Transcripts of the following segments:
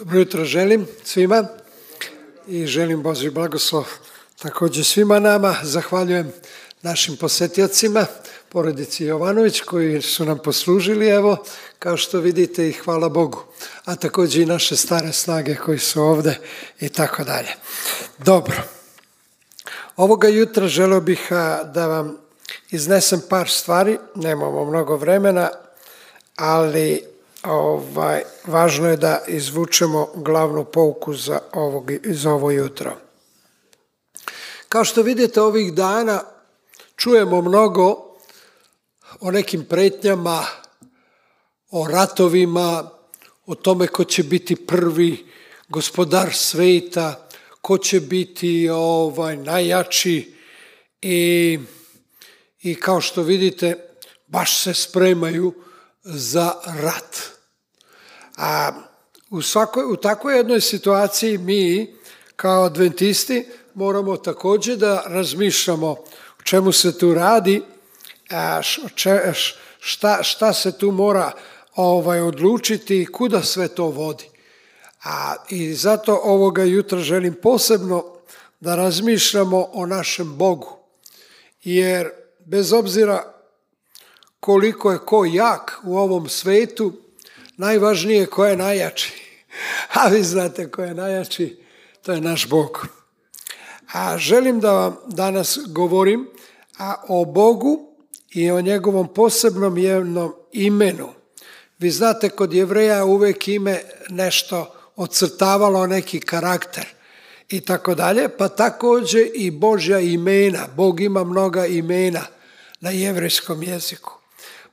Dobro jutro želim svima i želim Boži blagoslov također svima nama. Zahvaljujem našim posjetjacima, porodici Jovanović koji su nam poslužili, evo, kao što vidite i hvala Bogu. A također i naše stare snage koji su ovdje i tako dalje. Dobro. Ovoga jutra želio bih da vam iznesem par stvari, nemamo mnogo vremena, ali ovaj, važno je da izvučemo glavnu pouku za, ovog, za ovo jutro. Kao što vidite ovih dana čujemo mnogo o nekim pretnjama, o ratovima, o tome ko će biti prvi gospodar sveta, ko će biti ovaj najjači i, i kao što vidite baš se spremaju za rat. A u, svakoj, u takvoj jednoj situaciji mi kao adventisti moramo također da razmišljamo o čemu se tu radi, šta, šta se tu mora ovaj, odlučiti i kuda sve to vodi. A, I zato ovoga jutra želim posebno da razmišljamo o našem Bogu. Jer bez obzira koliko je ko jak u ovom svetu, najvažnije je ko je najjači. A vi znate ko je najjači, to je naš Bog. A želim da vam danas govorim a o Bogu i o njegovom posebnom jednom imenu. Vi znate, kod jevreja uvek ime nešto ocrtavalo neki karakter i tako dalje, pa također i Božja imena. Bog ima mnoga imena na jevrejskom jeziku.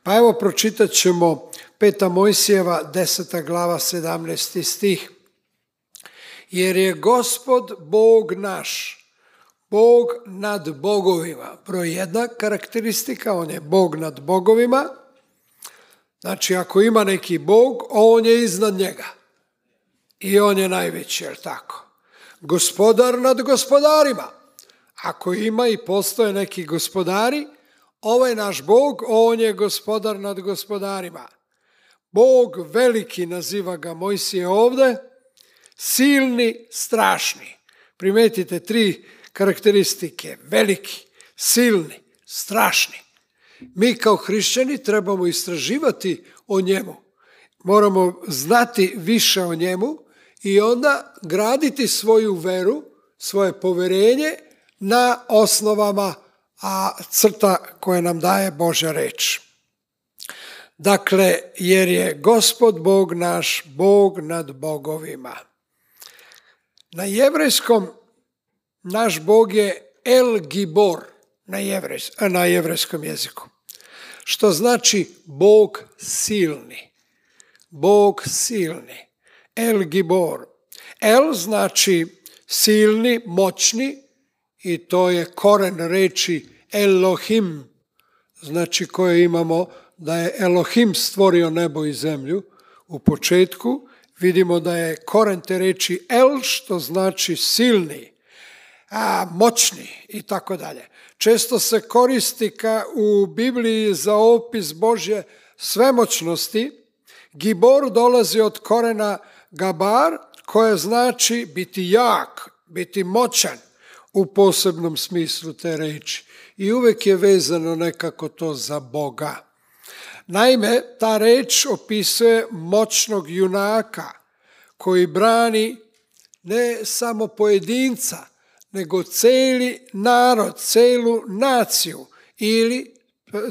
Pa evo pročitat ćemo Peta Mojsijeva, deseta glava, 17. stih. Jer je gospod Bog naš, Bog nad bogovima. Broj jedna karakteristika, on je Bog nad bogovima. Znači, ako ima neki Bog, on je iznad njega. I on je najveći, jel tako? Gospodar nad gospodarima. Ako ima i postoje neki gospodari, ovaj naš Bog, on je gospodar nad gospodarima. Bog veliki naziva ga Mojsije ovde, silni, strašni. Primetite tri karakteristike, veliki, silni, strašni. Mi kao hrišćani trebamo istraživati o njemu. Moramo znati više o njemu i onda graditi svoju veru, svoje poverenje na osnovama a crta koje nam daje Božja reč. Dakle, jer je gospod Bog naš, Bog nad bogovima. Na jevrejskom naš Bog je El Gibor na, jevrejs, na jevrejskom jeziku. Što znači Bog silni. Bog silni. El Gibor. El znači silni, moćni, i to je koren reči Elohim, znači koje imamo da je Elohim stvorio nebo i zemlju u početku, vidimo da je koren te reči El, što znači silni, a, moćni i tako dalje. Često se koristi ka u Bibliji za opis Božje svemoćnosti. Gibor dolazi od korena gabar, koje znači biti jak, biti moćan u posebnom smislu te reči. I uvek je vezano nekako to za Boga. Naime, ta reč opisuje moćnog junaka koji brani ne samo pojedinca, nego celi narod, celu naciju ili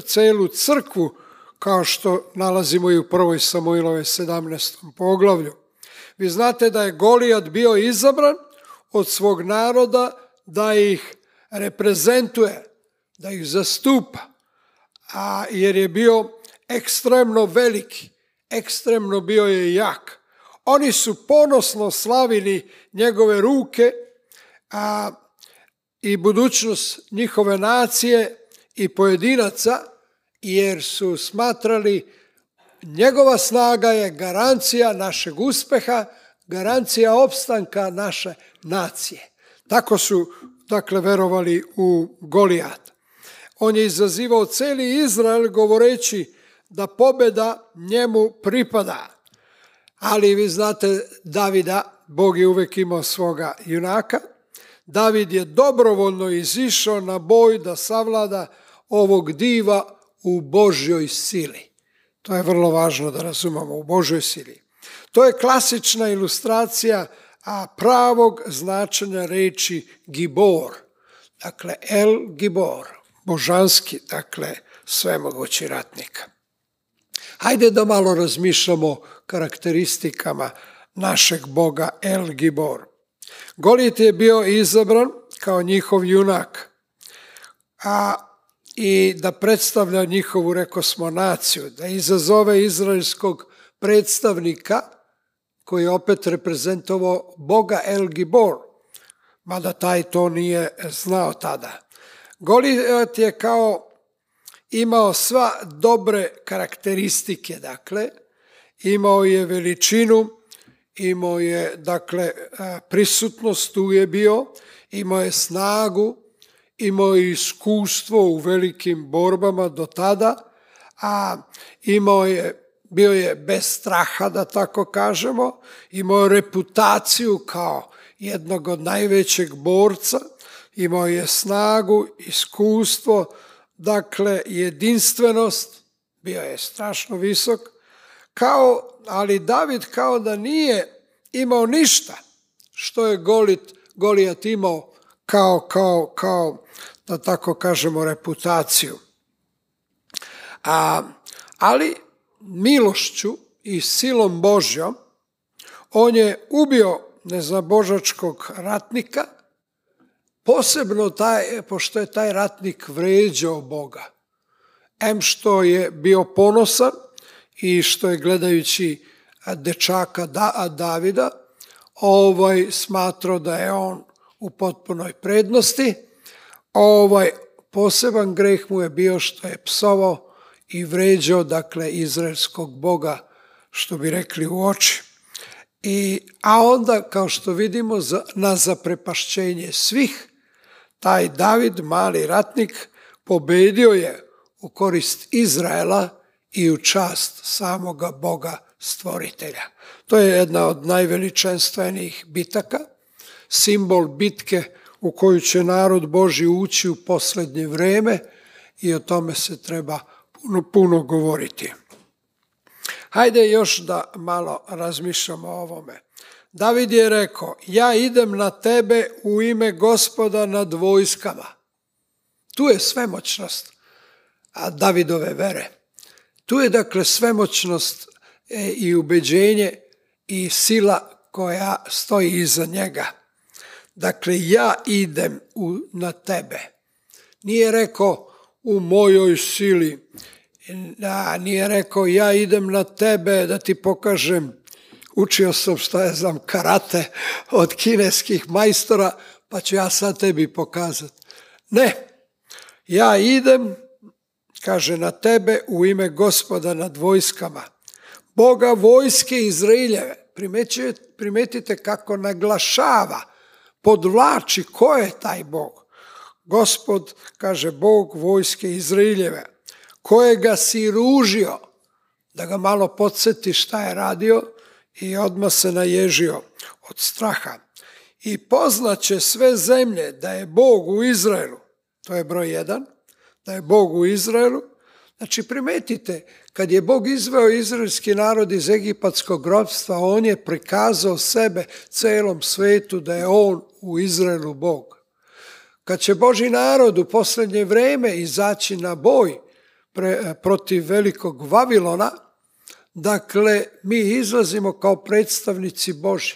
celu crkvu, kao što nalazimo i u prvoj Samoilove 17. poglavlju. Vi znate da je Golijat bio izabran od svog naroda da ih reprezentuje, da ih zastupa, a jer je bio ekstremno veliki, ekstremno bio je jak. Oni su ponosno slavili njegove ruke a, i budućnost njihove nacije i pojedinaca, jer su smatrali njegova snaga je garancija našeg uspeha, garancija opstanka naše nacije. Tako su, dakle, verovali u Golijat. On je izazivao celi Izrael govoreći da pobeda njemu pripada. Ali vi znate Davida, Bog je uvek imao svoga junaka. David je dobrovoljno izišao na boj da savlada ovog diva u Božjoj sili. To je vrlo važno da razumemo, u Božoj sili. To je klasična ilustracija a pravog značenja reči gibor. Dakle, el gibor, božanski, dakle, svemogući ratnik. Hajde da malo razmišljamo karakteristikama našeg boga El Gibor. Golit je bio izabran kao njihov junak, a i da predstavlja njihovu, reko smo, naciju, da izazove izraelskog predstavnika koji je opet reprezentovao Boga El Gibor, mada taj to nije znao tada. Golijat je kao imao sva dobre karakteristike, dakle, imao je veličinu, imao je, dakle, prisutnost tu je bio, imao je snagu, imao je iskustvo u velikim borbama do tada, a imao je, bio je bez straha, da tako kažemo, imao reputaciju kao jednog od najvećeg borca, imao je snagu, iskustvo, dakle jedinstvenost, bio je strašno visok, kao, ali David kao da nije imao ništa što je Golit, Golijat imao kao, kao, kao, da tako kažemo, reputaciju. A, ali milošću i silom Božjom on je ubio nezabožačkog ratnika, posebno taj, pošto je taj ratnik vređao Boga. Em što je bio ponosan i što je gledajući dečaka da, Davida, ovaj smatrao da je on u potpunoj prednosti. Ovaj poseban greh mu je bio što je psovao i vređao, dakle, izraelskog boga, što bi rekli u oči. I, a onda, kao što vidimo, za, na zaprepašćenje svih, taj David, mali ratnik, pobedio je u korist Izraela i u čast samoga Boga stvoritelja. To je jedna od najveličanstvenijih bitaka, simbol bitke u koju će narod Boži ući u poslednje vreme i o tome se treba puno, puno govoriti. Hajde još da malo razmišljamo o ovome. David je rekao, ja idem na tebe u ime gospoda nad vojskama. Tu je svemoćnost Davidove vere. Tu je dakle svemoćnost e, i ubeđenje i sila koja stoji iza njega. Dakle, ja idem u, na tebe. Nije rekao u mojoj sili, a nije rekao ja idem na tebe da ti pokažem učio sam šta je znam karate od kineskih majstora, pa ću ja sad tebi pokazati. Ne, ja idem, kaže na tebe u ime gospoda nad vojskama, Boga vojske Izraeljeve. Primetite kako naglašava, podvlači ko je taj Bog. Gospod, kaže Bog vojske Izraeljeve, kojega si ružio, da ga malo podsjeti šta je radio, i odmah se naježio od straha. I poznaće sve zemlje da je Bog u Izraelu, to je broj jedan, da je Bog u Izraelu. Znači primetite, kad je Bog izveo izraelski narod iz egipatskog grobstva, on je prikazao sebe celom svetu da je on u Izraelu Bog. Kad će Boži narod u poslednje vreme izaći na boj pre, protiv velikog Vavilona, Dakle, mi izlazimo kao predstavnici Boži.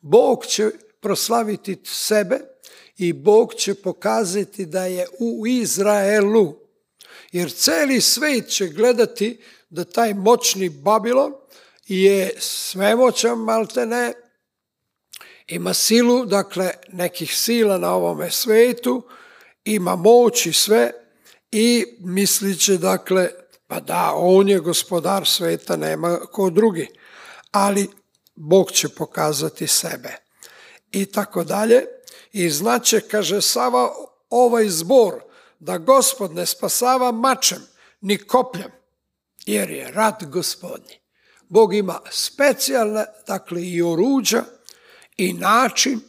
Bog će proslaviti sebe i Bog će pokazati da je u Izraelu. Jer celi svet će gledati da taj moćni Babilon je svemoćan maltene, ima silu, dakle, nekih sila na ovome svetu, ima moć i sve i mislit će, dakle, Pa da, on je gospodar sveta, nema ko drugi. Ali Bog će pokazati sebe. I tako dalje. I znaće, kaže Sava, ovaj zbor, da gospod ne spasava mačem, ni kopljem, jer je rat gospodnji. Bog ima specijalne, dakle i oruđa i način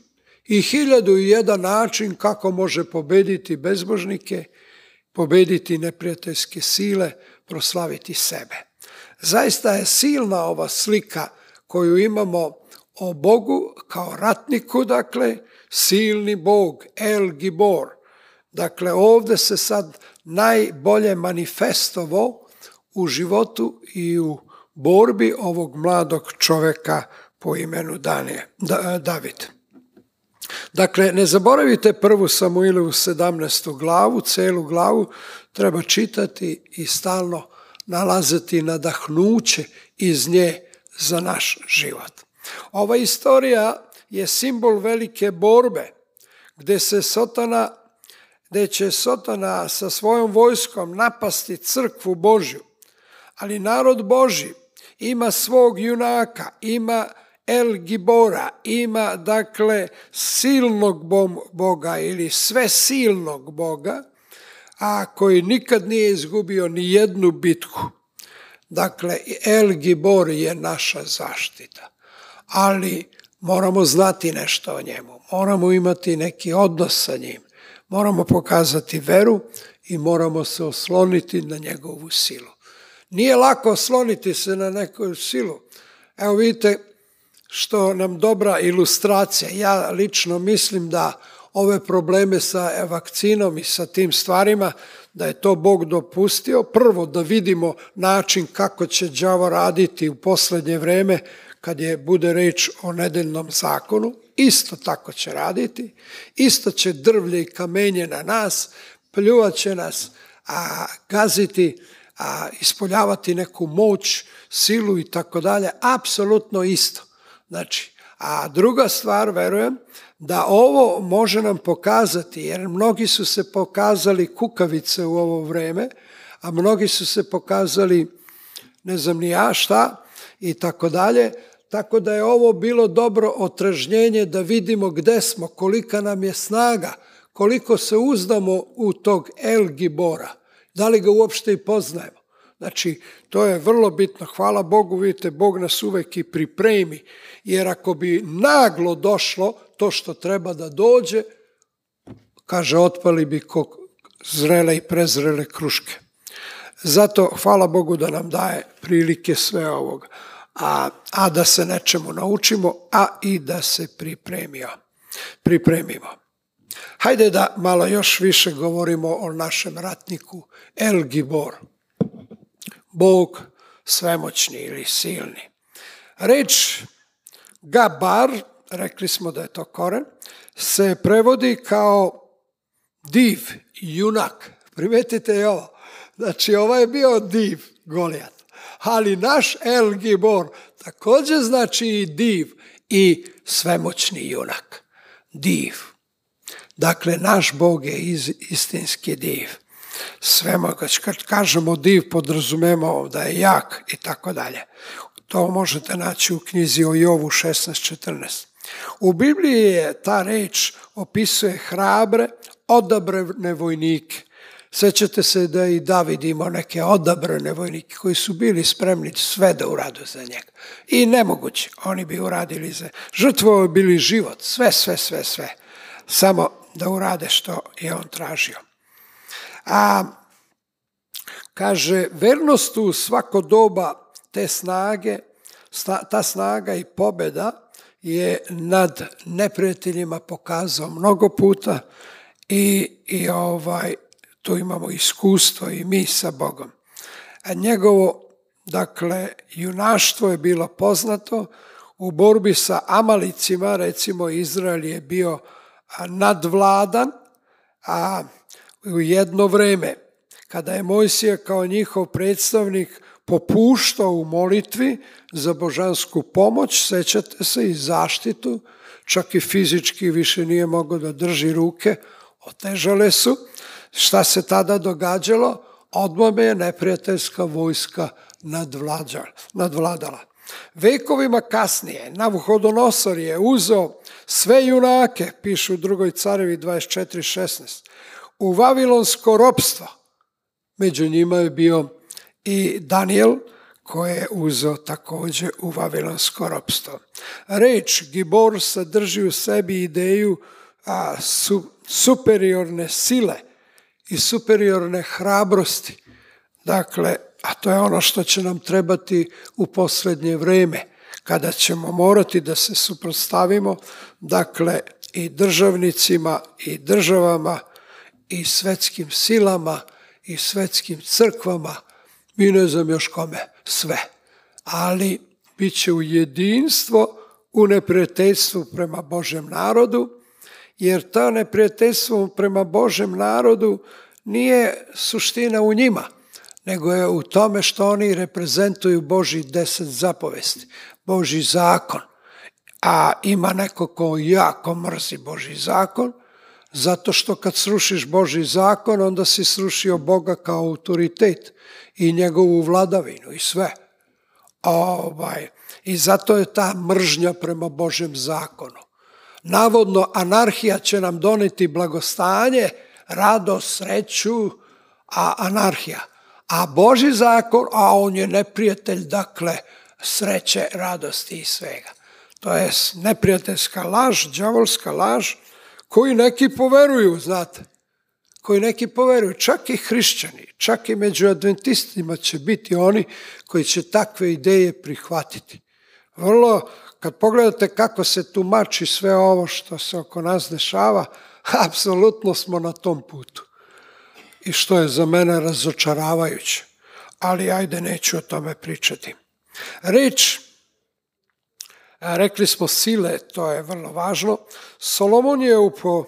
i hiljadu i jedan način kako može pobediti bezbožnike, pobediti neprijateljske sile, proslaviti sebe. Zaista je silna ova slika koju imamo o Bogu kao ratniku, dakle, silni Bog, El Gibor. Dakle, ovde se sad najbolje manifestovo u životu i u borbi ovog mladog čoveka po imenu Danije, da, David. Dakle, ne zaboravite prvu Samuilovu 17. glavu, celu glavu treba čitati i stalno nalaziti nadahnuće iz nje za naš život. Ova istorija je simbol velike borbe gde se Sotana gde će Sotana sa svojom vojskom napasti crkvu Božju. Ali narod Boži ima svog junaka, ima El Gibora, ima dakle silnog Boga ili sve silnog Boga, a koji nikad nije izgubio ni jednu bitku. Dakle, El Gibor je naša zaštita. Ali moramo znati nešto o njemu, moramo imati neki odnos sa njim, moramo pokazati veru i moramo se osloniti na njegovu silu. Nije lako osloniti se na neku silu. Evo vidite što nam dobra ilustracija. Ja lično mislim da ove probleme sa vakcinom i sa tim stvarima, da je to Bog dopustio. Prvo da vidimo način kako će đavo raditi u poslednje vreme kad je bude reč o nedeljnom zakonu, isto tako će raditi, isto će drvlje i kamenje na nas, pljuvaće nas, a gaziti, a ispoljavati neku moć, silu i tako dalje, apsolutno isto. Znači, a druga stvar, verujem, da ovo može nam pokazati, jer mnogi su se pokazali kukavice u ovo vreme, a mnogi su se pokazali, ne znam ni ja šta, i tako dalje, tako da je ovo bilo dobro otražnjenje da vidimo gde smo, kolika nam je snaga, koliko se uzdamo u tog El Gibora, da li ga uopšte i poznajemo. Znači, to je vrlo bitno. Hvala Bogu, vidite, Bog nas uvek i pripremi, jer ako bi naglo došlo to što treba da dođe, kaže, otpali bi ko zrele i prezrele kruške. Zato hvala Bogu da nam daje prilike sve ovoga a, a da se nečemu naučimo, a i da se pripremio, pripremimo. Hajde da malo još više govorimo o našem ratniku El Gibor. Bog svemoćni ili silni. Reč Gabar, rekli smo da je to koren, se prevodi kao div, junak. Primetite je ovo. Znači, ovo je bio div, Golijat ali naš El Gibor takođe znači i div i svemoćni junak. Div. Dakle, naš Bog je iz, istinski div. Svemogač, kad kažemo div, podrazumemo da je jak i tako dalje. To možete naći u knjizi o Jovu 16.14. U Bibliji je ta reč opisuje hrabre, odabrane vojnike Sećate se da i David imao neke odabrane vojnike koji su bili spremni sve da uradu za njega. I nemoguće, oni bi uradili za... Žrtvovo bili život, sve, sve, sve, sve. Samo da urade što je on tražio. A kaže, vernost u svako doba te snage, ta snaga i pobeda je nad neprijateljima pokazao mnogo puta i, i ovaj, tu imamo iskustvo i mi sa Bogom. A njegovo, dakle, junaštvo je bilo poznato u borbi sa Amalicima, recimo Izrael je bio nadvladan, a u jedno vreme, kada je Mojsija kao njihov predstavnik popuštao u molitvi za božansku pomoć, sećate se, i zaštitu, čak i fizički više nije mogao da drži ruke, otežale su, Šta se tada događalo? Odmah je neprijateljska vojska nadvladala. Vekovima kasnije Navuhodonosor je uzeo sve junake, pišu u drugoj carevi 24.16, u Vavilonsko ropstvo. Među njima je bio i Daniel, koje je uzeo također u Vavilonsko ropstvo. Reč Gibor sadrži u sebi ideju a, su, superiorne sile i superiorne hrabrosti. Dakle, a to je ono što će nam trebati u posljednje vrijeme, kada ćemo morati da se suprotstavimo, dakle, i državnicima i državama i svetskim silama i svetskim crkvama i ne znam još kome, sve. Ali bit će u jedinstvo u neprijateljstvu prema Božem narodu, jer to neprijateljstvo prema Božem narodu nije suština u njima, nego je u tome što oni reprezentuju Boži deset zapovesti, Boži zakon. A ima neko ko jako mrzi Boži zakon, zato što kad srušiš Boži zakon, onda si srušio Boga kao autoritet i njegovu vladavinu i sve. Ovaj, I zato je ta mržnja prema Božem zakonu. Navodno, anarhija će nam doneti blagostanje, radost, sreću, a anarhija. A Boži zakon, a on je neprijatelj, dakle, sreće, radosti i svega. To je neprijateljska laž, džavolska laž, koji neki poveruju, znate. Koji neki poveruju, čak i hrišćani, čak i među adventistima će biti oni koji će takve ideje prihvatiti. Vrlo, kad pogledate kako se tumači sve ovo što se oko nas dešava, apsolutno smo na tom putu. I što je za mene razočaravajuće. Ali ajde, neću o tome pričati. Reč rekli smo sile, to je vrlo važno. Solomon je upo,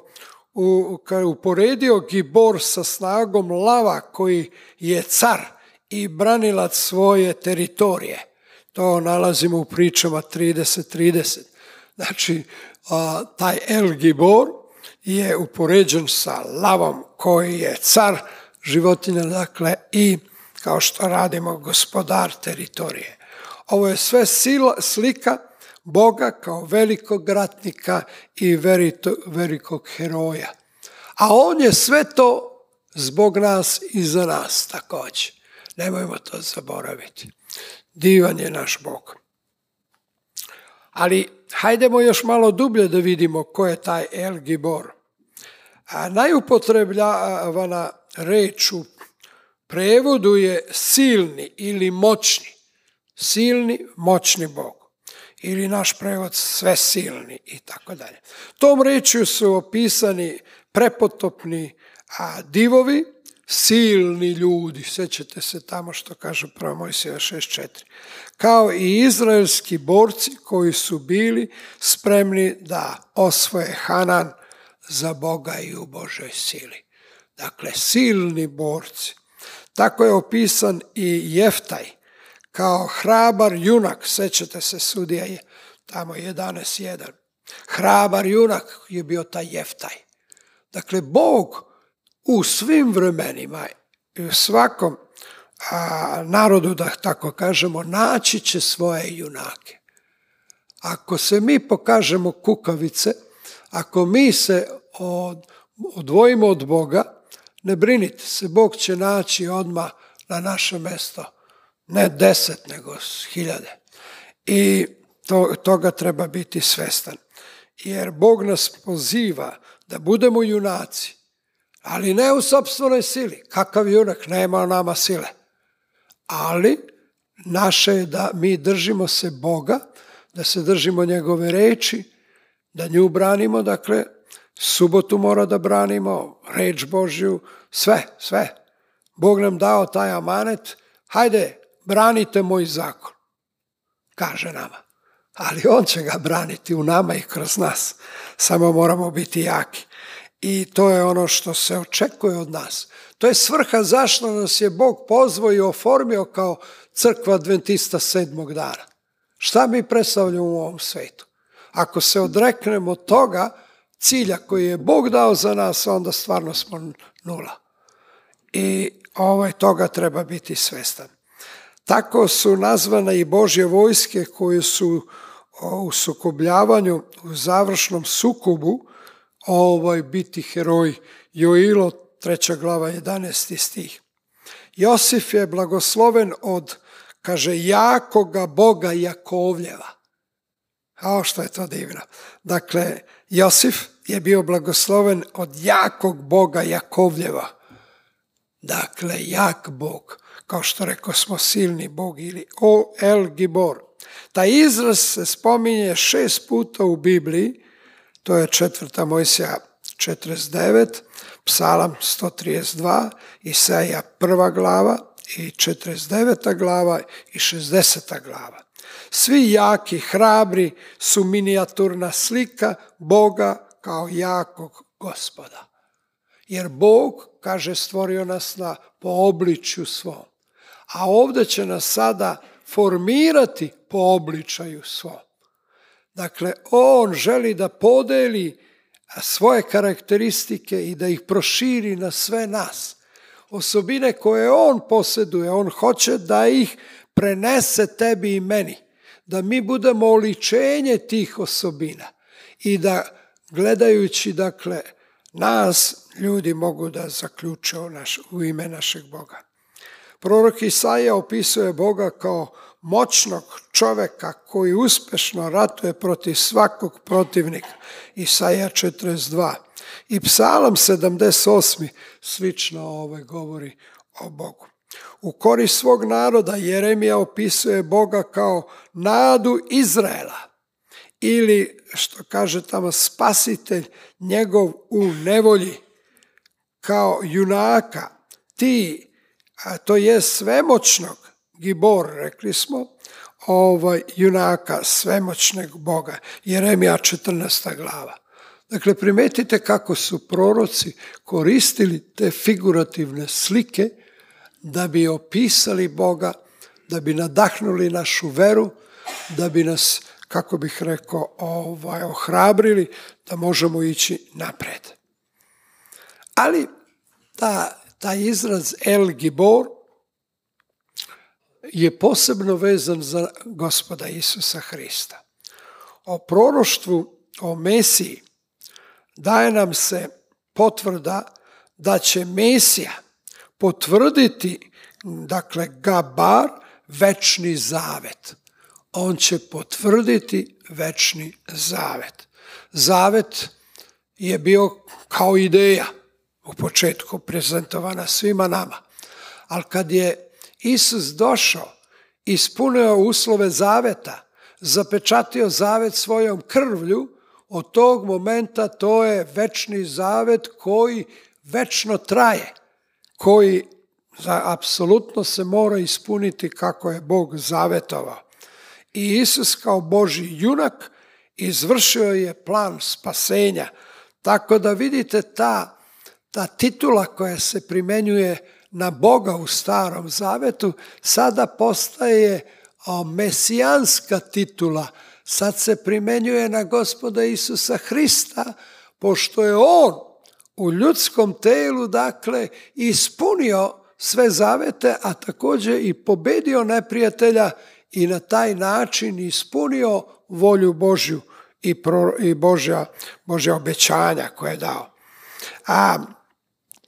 u, uporedio Gibor sa snagom lava koji je car i branilac svoje teritorije. To nalazimo u pričama 30-30. Znači, a, taj El Gibor je upoređen sa lavom koji je car životinja, dakle, i kao što radimo gospodar teritorije. Ovo je sve sila, slika Boga kao velikog ratnika i velikog heroja. A on je sve to zbog nas i za nas također. Nemojmo to zaboraviti. Divan je naš Bog. Ali hajdemo još malo dublje da vidimo ko je taj El Gibor. A najupotrebljavana reč u prevodu je silni ili moćni. Silni, moćni Bog ili naš prevod sve silni i tako dalje. Tom rečju su opisani prepotopni a, divovi, silni ljudi, sjećate se tamo što kaže prvo Mojsija 6.4, kao i izraelski borci koji su bili spremni da osvoje Hanan za Boga i u Božoj sili. Dakle, silni borci. Tako je opisan i Jeftaj, kao hrabar junak, sećate se sudija je tamo 11.1. Hrabar junak je bio taj jeftaj. Dakle, Bog u svim vremenima i u svakom a, narodu, da tako kažemo, naći će svoje junake. Ako se mi pokažemo kukavice, ako mi se od, odvojimo od Boga, ne brinite se, Bog će naći odmah na naše mesto ne deset, nego hiljade. I to, toga treba biti svestan. Jer Bog nas poziva da budemo junaci, ali ne u sobstvenoj sili. Kakav junak? Nema nama sile. Ali naše je da mi držimo se Boga, da se držimo njegove reči, da nju branimo, dakle, subotu mora da branimo, reč Božju, sve, sve. Bog nam dao taj amanet, hajde, branite moj zakon, kaže nama. Ali on će ga braniti u nama i kroz nas. Samo moramo biti jaki. I to je ono što se očekuje od nas. To je svrha zašto nas je Bog pozvao i oformio kao crkva adventista sedmog dana. Šta mi predstavljamo u ovom svetu? Ako se odreknemo toga cilja koji je Bog dao za nas, onda stvarno smo nula. I ovaj, toga treba biti svestan. Tako su nazvane i Božje vojske koje su u sukobljavanju, u završnom sukobu ovaj, biti heroj. Joilo, treća glava, 11. stih. Josif je blagosloven od kaže jakoga Boga Jakovljeva. A što je to divno. Dakle, Josif je bio blagosloven od jakog Boga Jakovljeva. Dakle, jak Bog, kao što rekao smo silni Bog ili O El Gibor. Taj izraz se spominje šest puta u Bibliji, to je četvrta Mojsija 49, Psalam 132, Isaija prva glava i 49. glava i 60. glava. Svi jaki, hrabri su minijaturna slika Boga kao jakog gospoda. Jer Bog, kaže, stvorio nas na po obličju svom. A ovde će nas sada formirati po obličaju svom. Dakle, On želi da podeli svoje karakteristike i da ih proširi na sve nas. Osobine koje On posjeduje, On hoće da ih prenese tebi i meni. Da mi budemo oličenje tih osobina i da gledajući, dakle, nas ljudi mogu da zaključe u, naš, u ime našeg Boga. Prorok Isaija opisuje Boga kao moćnog čoveka koji uspešno ratuje protiv svakog protivnika. Isaija 42. I psalam 78. slično ovaj govori o Bogu. U korist svog naroda Jeremija opisuje Boga kao nadu Izraela ili što kaže tamo spasitelj njegov u nevolji kao junaka ti a to je svemoćnog Gibor, rekli smo, ovaj, junaka svemoćnog Boga, Jeremija 14. glava. Dakle, primetite kako su proroci koristili te figurativne slike da bi opisali Boga, da bi nadahnuli našu veru, da bi nas, kako bih rekao, ovaj, ohrabrili da možemo ići napred. Ali ta, taj izraz El Gibor je posebno vezan za gospoda Isusa Hrista. O proroštvu, o Mesiji, daje nam se potvrda da će Mesija potvrditi, dakle, gabar, večni zavet. On će potvrditi večni zavet. Zavet je bio kao ideja u početku prezentovana svima nama. Ali kad je Isus došao, ispunio uslove zaveta, zapečatio zavet svojom krvlju, od tog momenta to je večni zavet koji večno traje, koji za, apsolutno se mora ispuniti kako je Bog zavetovao. I Isus kao Boži junak izvršio je plan spasenja. Tako da vidite ta, ta titula koja se primenjuje na Boga u starom zavetu, sada postaje mesijanska titula. Sad se primenjuje na gospoda Isusa Hrista, pošto je On u ljudskom telu, dakle, ispunio sve zavete, a takođe i pobedio neprijatelja i na taj način ispunio volju Božju i, pro, i Božja, Božja obećanja koje je dao. A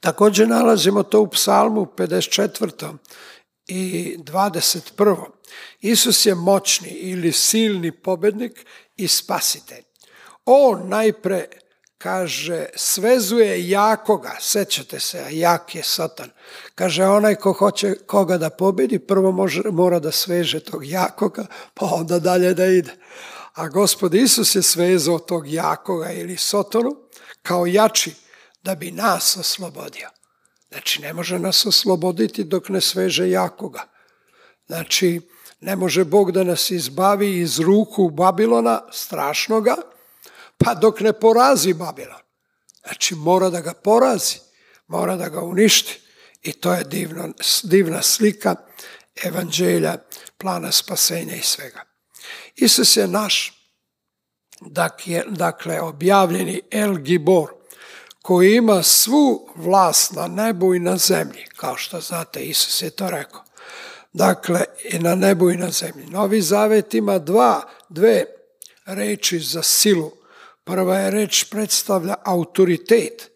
Takođe nalazimo to u psalmu 54. i 21. Isus je moćni ili silni pobednik i spasitelj. On najpre kaže, svezuje jakoga, sećate se, a jak je satan. Kaže, onaj ko hoće koga da pobedi, prvo može, mora da sveže tog jakoga, pa onda dalje da ide. A gospod Isus je svezao tog jakoga ili sotonu kao jači da bi nas oslobodio. Znači, ne može nas osloboditi dok ne sveže jakoga. Znači, ne može Bog da nas izbavi iz ruku Babilona, strašnoga, pa dok ne porazi Babilon. Znači, mora da ga porazi, mora da ga uništi. I to je divno, divna slika evanđelja, plana spasenja i svega. Isus je naš, dakle, objavljeni El Gibor, koji ima svu vlast na nebu i na zemlji, kao što znate, Isus je to rekao. Dakle, i na nebu i na zemlji. Novi zavet ima dva, dve reči za silu. Prva je reč predstavlja autoritet.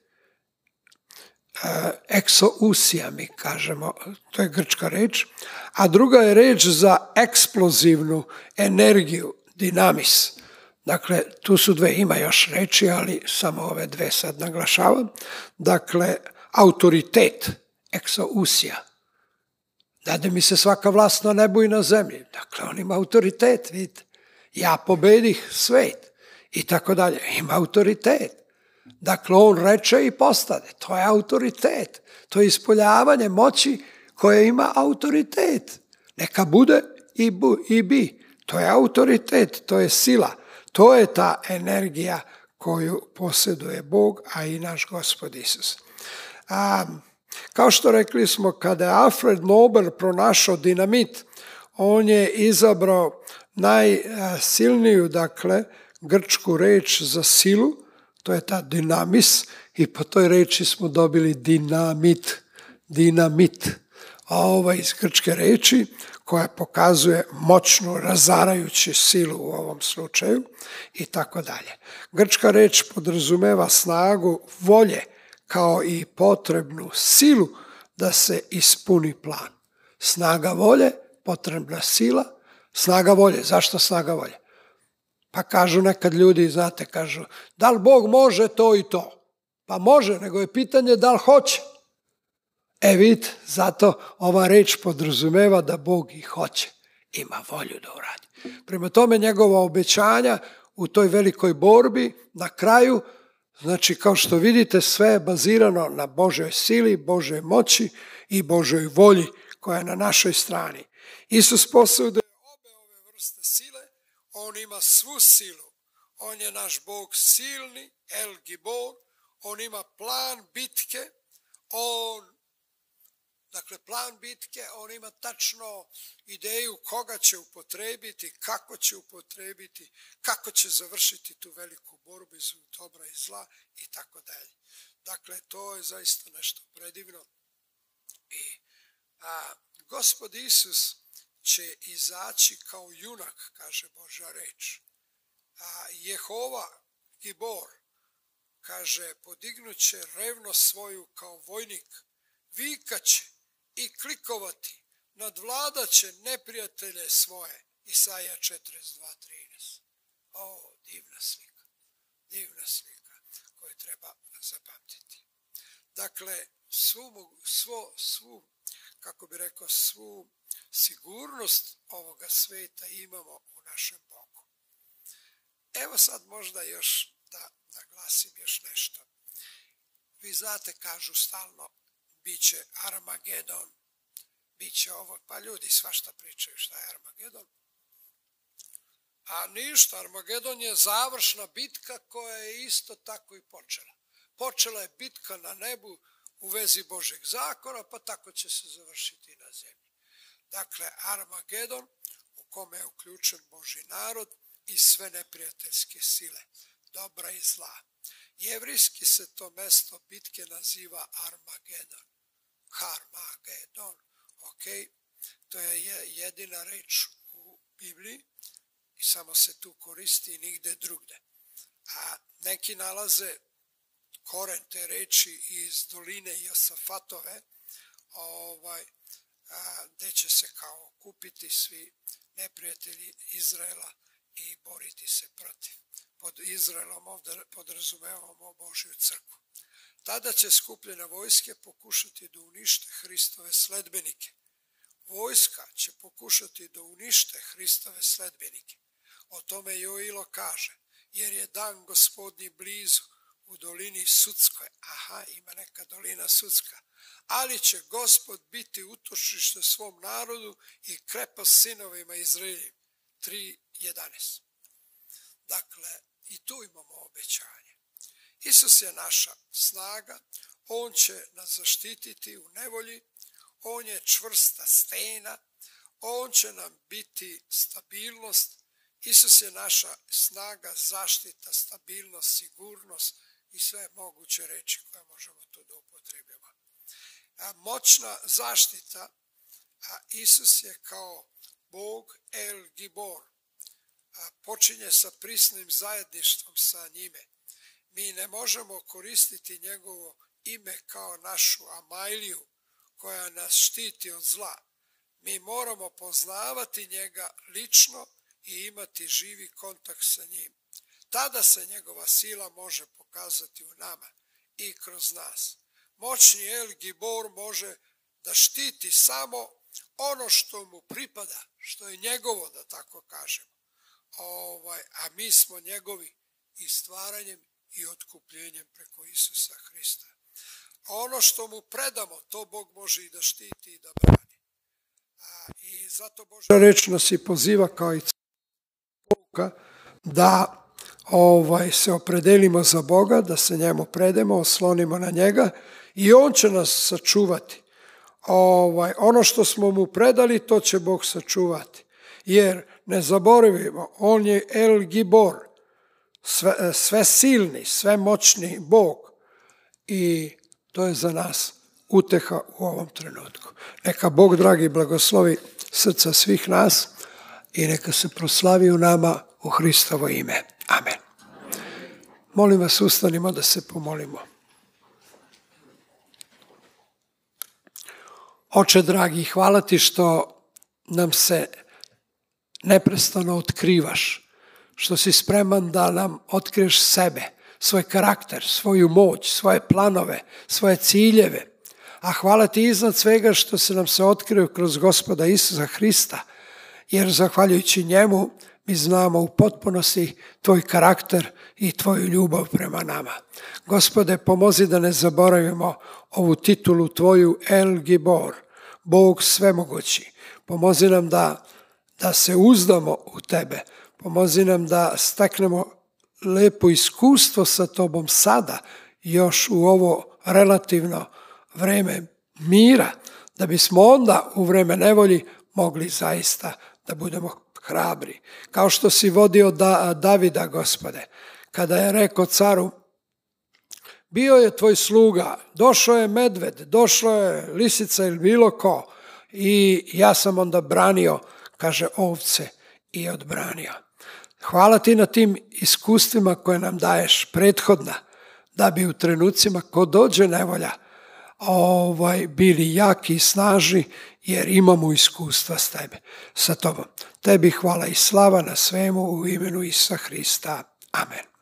eksousija, mi kažemo, to je grčka reč, a druga je reč za eksplozivnu energiju, dinamis. Dakle, tu su dve, ima još reči, ali samo ove dve sad naglašavam. Dakle, autoritet, eksousija. Dade mi se svaka vlast na nebu i na zemlji. Dakle, on ima autoritet, vidite. Ja pobedih svet i tako dalje. Ima autoritet. Dakle, on reče i postade. To je autoritet. To je ispoljavanje moći koje ima autoritet. Neka bude i, bu, i bi. To je autoritet, to je sila. To je ta energija koju posjeduje Bog, a i naš gospod Isus. A, kao što rekli smo, kada je Alfred Nobel pronašao dinamit, on je izabrao najsilniju, dakle, grčku reč za silu, to je ta dinamis, i po toj reči smo dobili dinamit, dinamit, a ova iz grčke reči, koja pokazuje moćnu razarajuću silu u ovom slučaju i tako dalje. Grčka reč podrazumeva snagu volje kao i potrebnu silu da se ispuni plan. Snaga volje, potrebna sila, snaga volje. Zašto snaga volje? Pa kažu nekad ljudi, znate, kažu, da li Bog može to i to? Pa može, nego je pitanje da li hoće. E vidite, zato ova reč podrazumeva da Bog i hoće, ima volju da uradi. Prema tome njegova obećanja u toj velikoj borbi na kraju, znači kao što vidite sve je bazirano na Božoj sili, Božoj moći i Božoj volji koja je na našoj strani. Isus posuduje obe ove vrste sile, on ima svu silu. On je naš Bog silni, El Gibor, on ima plan bitke, on Dakle, plan bitke, on ima tačno ideju koga će upotrebiti, kako će upotrebiti, kako će završiti tu veliku borbu iz dobra i zla i tako dalje. Dakle, to je zaista nešto predivno. I a, gospod Isus će izaći kao junak, kaže Božja reč. A Jehova, Gibor, kaže, podignuće revno svoju kao vojnik, vikaće, i klikovati, nadvladaće neprijatelje svoje. Isaja 42.13. O, divna slika. Divna slika koju treba zapamtiti. Dakle, svu, svo, svu, kako bi rekao, svu sigurnost ovoga sveta imamo u našem Bogu. Evo sad možda još da naglasim još nešto. Vi znate, kažu stalno, bit će Armagedon, bit će ovo, pa ljudi svašta pričaju šta je Armagedon. A ništa, Armagedon je završna bitka koja je isto tako i počela. Počela je bitka na nebu u vezi Božeg zakona, pa tako će se završiti na zemlji. Dakle, Armagedon u kome je uključen Boži narod i sve neprijateljske sile, dobra i zla. Jevrijski se to mesto bitke naziva Armagedon. Harmagedon. Ok, to je jedina reč u Bibliji i samo se tu koristi nigde drugde. A neki nalaze koren te reči iz doline Josafatove, ovaj, a, gde će se kao kupiti svi neprijatelji Izraela i boriti se protiv. Pod Izraelom ovde podrazumevamo Božju crkvu. Tada će skupljene vojske pokušati da unište Hristove sledbenike. Vojska će pokušati da unište Hristove sledbenike. O tome Joilo kaže, jer je dan gospodnji blizu u dolini Sudskoj. Aha, ima neka dolina Sudska. Ali će gospod biti utočište svom narodu i krepost sinovima Izraeljim. 3.11. Dakle, i tu imamo obećanje. Isus je naša snaga, On će nas zaštititi u nevolji, On je čvrsta stena, On će nam biti stabilnost, Isus je naša snaga, zaštita, stabilnost, sigurnost i sve moguće reči koje možemo tu da upotrebimo. A moćna zaštita, a Isus je kao Bog El Gibor, a počinje sa prisnim zajedništvom sa njime mi ne možemo koristiti njegovo ime kao našu Amajliju koja nas štiti od zla. Mi moramo poznavati njega lično i imati živi kontakt sa njim. Tada se njegova sila može pokazati u nama i kroz nas. Moćni El Gibor može da štiti samo ono što mu pripada, što je njegovo, da tako kažemo. Ovaj, a mi smo njegovi i stvaranjem i otkupljenjem preko Isusa Hrista. A ono što mu predamo, to Bog može i da štiti i da brani. A, I zato Božja reč nas i poziva kao i pouka da ovaj, se opredelimo za Boga, da se njemu predemo, oslonimo na njega i on će nas sačuvati. Ovaj, ono što smo mu predali, to će Bog sačuvati. Jer, ne zaboravimo, on je El Gibor, sve, sve silni, sve moćni Bog i to je za nas uteha u ovom trenutku. Neka Bog, dragi, blagoslovi srca svih nas i neka se proslavi u nama u Hristovo ime. Amen. Molim vas, ustanimo da se pomolimo. Oče dragi, hvala ti što nam se neprestano otkrivaš, što si spreman da nam otkriješ sebe, svoj karakter, svoju moć, svoje planove, svoje ciljeve. A hvala ti iznad svega što se nam se otkrio kroz gospoda Isusa Hrista, jer zahvaljujući njemu mi znamo u potpunosti tvoj karakter i tvoju ljubav prema nama. Gospode, pomozi da ne zaboravimo ovu titulu tvoju El Gibor, Bog svemogući. Pomozi nam da, da se uzdamo u tebe. Pomozi nam da steknemo lepo iskustvo sa tobom sada, još u ovo relativno vreme mira, da bismo onda u vreme nevolji mogli zaista da budemo hrabri. Kao što si vodio da, Davida, gospode, kada je rekao caru, bio je tvoj sluga, došao je medved, došao je lisica ili bilo ko i ja sam onda branio, kaže, ovce i odbranio. Hvala ti na tim iskustvima koje nam daješ prethodna, da bi u trenucima ko dođe nevolja, ovaj, bili jaki i snažni, jer imamo iskustva s tebe, sa tobom. Tebi hvala i slava na svemu u imenu Isa Hrista. Amen.